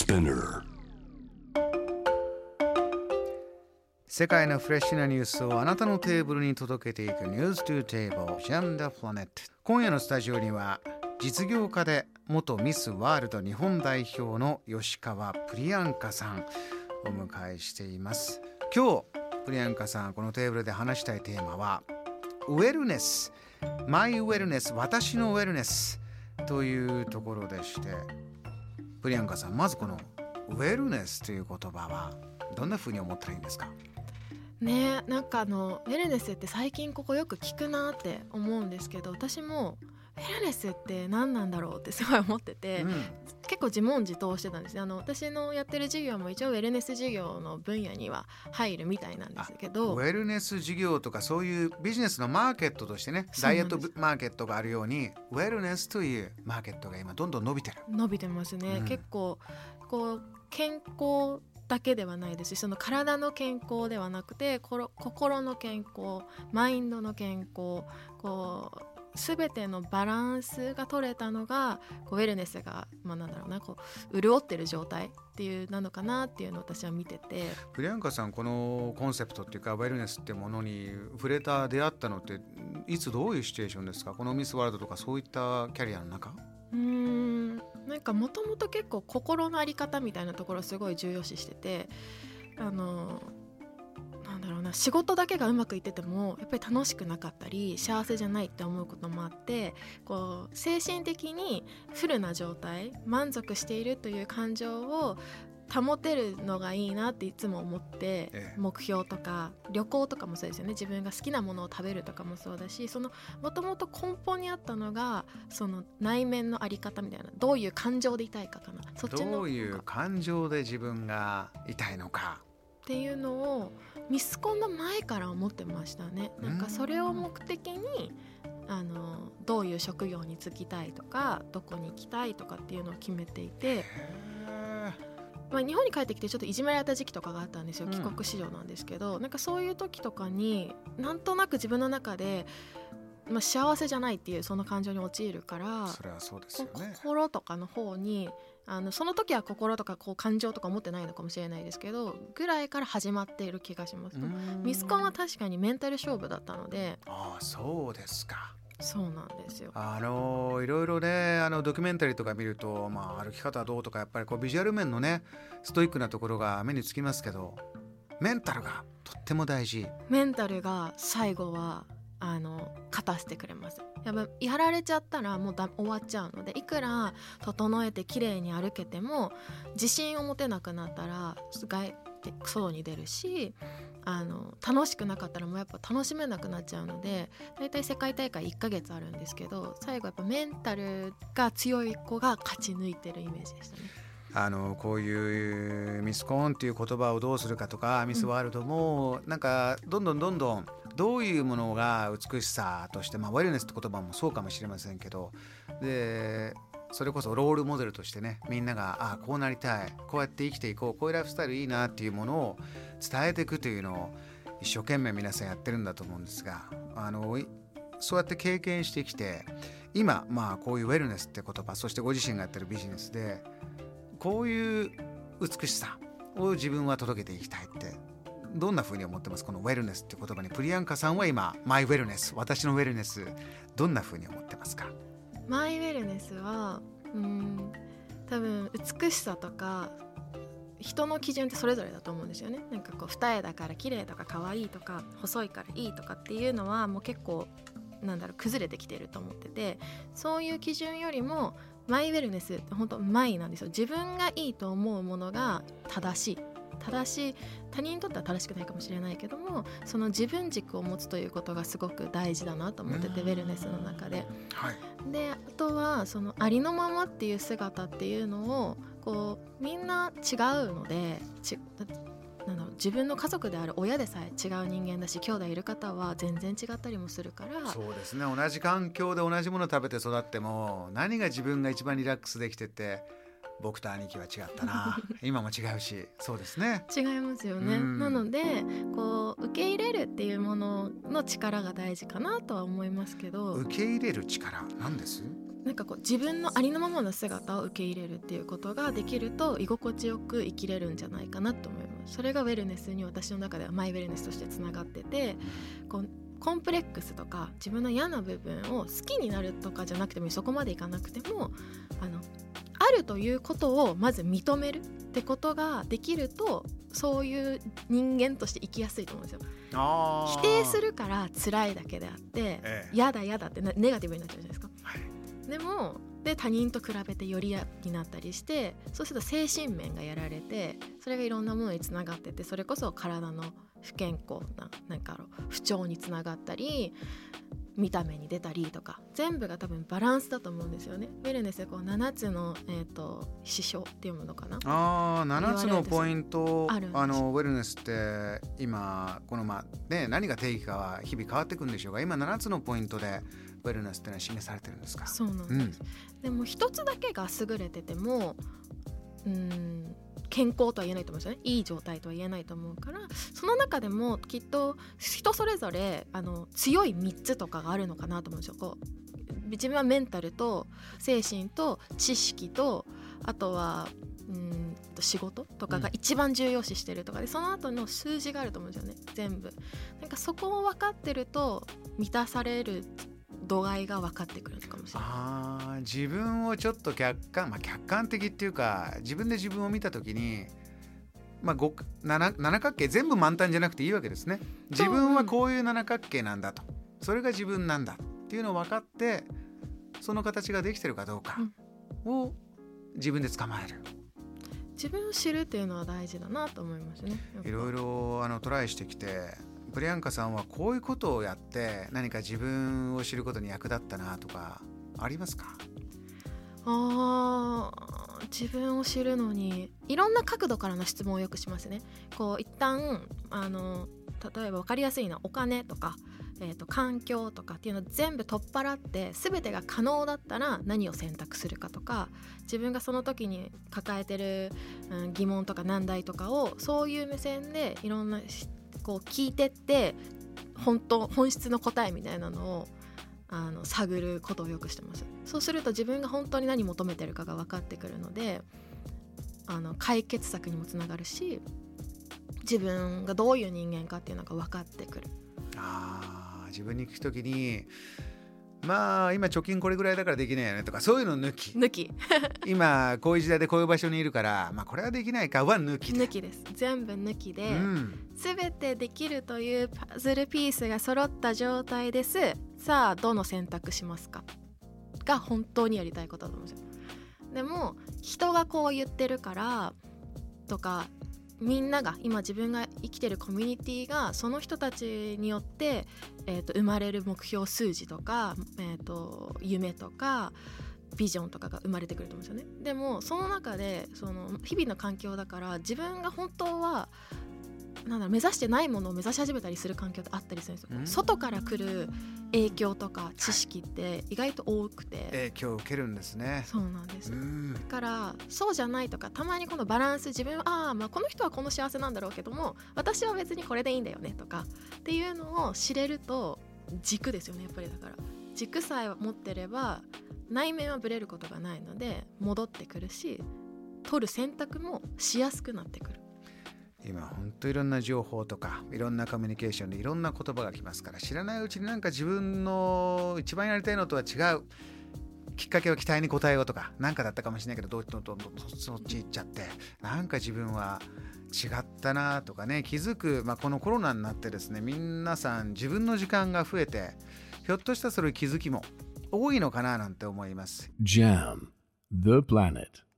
Spinner 世界のフレッシュなニュースをあなたのテーブルに届けていくニュース to table Jam the Planet 今夜のスタジオには実業家で元ミスワールド日本代表の吉川プリアンカさんお迎えしています。今日プリアンカさんこのテーブルで話したいテーマはウェルネスマイウェルネス私のウェルネスというところでしてプリアンカさんまずこのウェルネスという言葉はどんなふうに思ったらいいんですか？ねなんかあのウェルネスって最近ここよく聞くなって思うんですけど私もウェルネスって何なんだろうってすごい思ってて、うん結構自問自答してたんですね。あの私のやってる授業も一応ウェルネス授業の分野には入るみたいなんですけど。ウェルネス事業とかそういうビジネスのマーケットとしてねダイエットマーケットがあるようにウェルネスというマーケットが今どんどん伸びてる。伸びてますね、うん。結構こう健康だけではないです。しその体の健康ではなくて心の健康マインドの健康こう全てのバランスが取れたのがこうウェルネスが、まあ、なんだろうなこう潤ってる状態っていうなのかなっていうのを私は見てて。プリアンカさんこのコンセプトっていうかウェルネスってものに触れた出会ったのっていつどういうシチュエーションですか？このミスワールドとかそういったキャリアの中？うんなんかもともと結構心の在り方みたいなところをすごい重要視しててあの仕事だけがうまくいっててもやっぱり楽しくなかったり幸せじゃないって思うこともあってこう精神的にフルな状態満足しているという感情を保てるのがいいなっていつも思ってええ。目標とか旅行とかもそうですよね。自分が好きなものを食べるとかもそうだしそのもともと根本にあったのがその内面のあり方みたいなどういう感情でいたいかかな。そっちのどういう感情で自分がいたいのか。っていうのをミスコンの前から思ってましたね。なんかそれを目的にあのどういう職業に就きたいとかどこに行きたいとかっていうのを決めていて、へまあ、日本に帰ってきてちょっといじめられた時期とかがあったんですよ。うん。帰国子女なんですけど、なんかそういう時とかになんとなく自分の中で、まあ、幸せじゃないっていうその感情に陥るから心とかの方にあのその時は心とかこう感情とか持ってないのかもしれないですけどぐらいから始まっている気がします。ミスコンは確かにメンタル勝負だったのでああそうですかそうなんですよ。あのいろいろねあのドキュメンタリーとか見ると、まあ、歩き方はどうとかやっぱりこうビジュアル面のねストイックなところが目につきますけどメンタルがとっても大事メンタルが最後はあの勝たせてくれますやっぱやられちゃったらもうだ終わっちゃうのでいくら整えて綺麗に歩けても自信を持てなくなったら外外に出るしあの楽しくなかったらもうやっぱ楽しめなくなっちゃうので大体世界大会1ヶ月あるんですけど最後やっぱメンタルが強い子が勝ち抜いてるイメージでしたね。あのこういうミスコーンっていう言葉をどうするかとかミスワールドもなんかどんどんどんどんどういうものが美しさとして、まあ、ウェルネスって言葉もそうかもしれませんけどでそれこそロールモデルとしてねみんながああこうなりたいこうやって生きていこうこういうライフスタイルいいなっていうものを伝えていくというのを一生懸命皆さんやってるんだと思うんですがあのそうやって経験してきて今まあこういうウェルネスって言葉そしてご自身がやってるビジネスでこういう美しさを自分は届けていきたいってどんな風に思ってます？このウェルネスって言葉にプリアンカさんは今マイウェルネス私のウェルネスどんな風に思ってますか？マイウェルネスはうん多分美しさとか人の基準ってそれぞれだと思うんですよね。なんかこう二重だから綺麗とか可愛いとか細いからいいとかっていうのはもう結構なんだろう崩れてきてると思っててそういう基準よりもマイウェルネスって本当マイなんですよ。自分がいいと思うものが正しい。正しい他人にとっては正しくないかもしれないけどもその自分軸を持つということがすごく大事だなと思っててウェルネスの中で。はい。であとはそのありのままっていう姿っていうのをこうみんな違うのでちなんだろう自分の家族である親でさえ違う人間だし兄弟いる方は全然違ったりもするからそうですね。同じ環境で同じもの食べて育っても何が自分が一番リラックスできてて僕と兄貴は違ったな。今も違うしそうですね。違いますよね。うん。なのでこう受け入れるっていうものの力が大事かなとは思いますけど。受け入れる力なんです？なんかこう自分のありのままの姿を受け入れるっていうことができると居心地よく生きれるんじゃないかなと思います。それがウェルネスに私の中ではマイウェルネスとしてつながっててこうコンプレックスとか自分の嫌な部分を好きになるとかじゃなくてもそこまでいかなくてもあのあるということをまず認めるってことができるとそういう人間として生きやすいと思うんですよ。否定するから辛いだけであって嫌、ええ、だ嫌だってネガティブになっちゃうじゃないですか。はい、でもで他人と比べてより嫌になったりしてそうすると精神面がやられてそれがいろんなものにつながっててそれこそ体の不健康ななんか不調につながったり見た目に出たりとか全部が多分バランスだと思うんですよね。ウェルネスでこう7つの、えーと、指標っていうものかな。ああ7つのポイントあのウェルネスって今このまあね何が定義かは日々変わっていくんでしょうが今7つのポイントでウェルネスっていうのは示されてるんですか？そうなんです、うん、でも一つだけが優れててもうん健康とは言えないと思うんですよね。いい状態とは言えないと思うからその中でもきっと人それぞれあの強い3つとかがあるのかなと思うんですよ。こう自分はメンタルと精神と知識とあとはうん仕事とかが一番重要視してるとかで、その後の数字があると思うんですよね。全部。なんかそこを分かってると満たされる度合いが分かってくるかもしれない。あ自分をちょっと客観、まあ、客観的っていうか自分で自分を見た時にまあ、七七角形全部満タンじゃなくていいわけですね。自分はこういう七角形なんだと。それが自分なんだっていうのを分かってその形ができてるかどうかを自分で捕まえる、自分を知るっていうのは大事だなと思いますね。いろいろあのトライしてきてプリアンカさんはこういうことをやって何か自分を知ることに役立ったなとかありますか？あ自分を知るのにいろんな角度からの質問をよくしますね。こう一旦あの例えば分かりやすいのはお金とか、えーと、環境とかっていうのを全部取っ払って全てが可能だったら何を選択するかとか自分がその時に抱えてる、うん、疑問とか難題とかをそういう目線でいろんなこう聞いてって本当本質の答えみたいなのをあの探ることをよくしてます。そうすると自分が本当に何求めてるかが分かってくるのであの解決策にもつながるし自分がどういう人間かっていうのが分かってくる。あ自分に聞くときにまあ今貯金これぐらいだからできないよねとかそういうの抜き。抜き。今こういう時代でこういう場所にいるからまあこれはできないかは抜き抜きです。全部抜きで、うん、全てできるというパズルピースが揃った状態です。さあどの選択しますか？が本当にやりたいことだと思うんですよ。でも人がこう言ってるからとかみんなが今自分が生きてるコミュニティがその人たちによって、えーと、生まれる目標数字とか、えーと、夢とかビジョンとかが生まれてくると思うんですよね。でもその中でその日々の環境だから自分が本当はなんだ目指してないものを目指し始めたりする環境ってあったりするんですよ。外から来る影響とか知識って意外と多くて、影響を受けるんですね。そうなんです。だからそうじゃないとかたまにこのバランス自分はああまあこの人はこの幸せなんだろうけども私は別にこれでいいんだよねとかっていうのを知れると軸ですよねやっぱりだから軸さえ持ってれば内面はぶれることがないので戻ってくるし取る選択もしやすくなってくる。今本当いろんな情報とかいろんなコミュニケーションでいろんな言葉が来ますから知らないうちになんか自分の一番やりたいのとは違うきっかけは期待に応えようとか何かだったかもしれないけどどんどんどんどんそっち行っちゃってなんか自分は違ったなとかね気づく、まあ、このコロナになってですね皆さん自分の時間が増えてひょっとしたらそれ気づきも多いのかななんて思います。JAM The Planet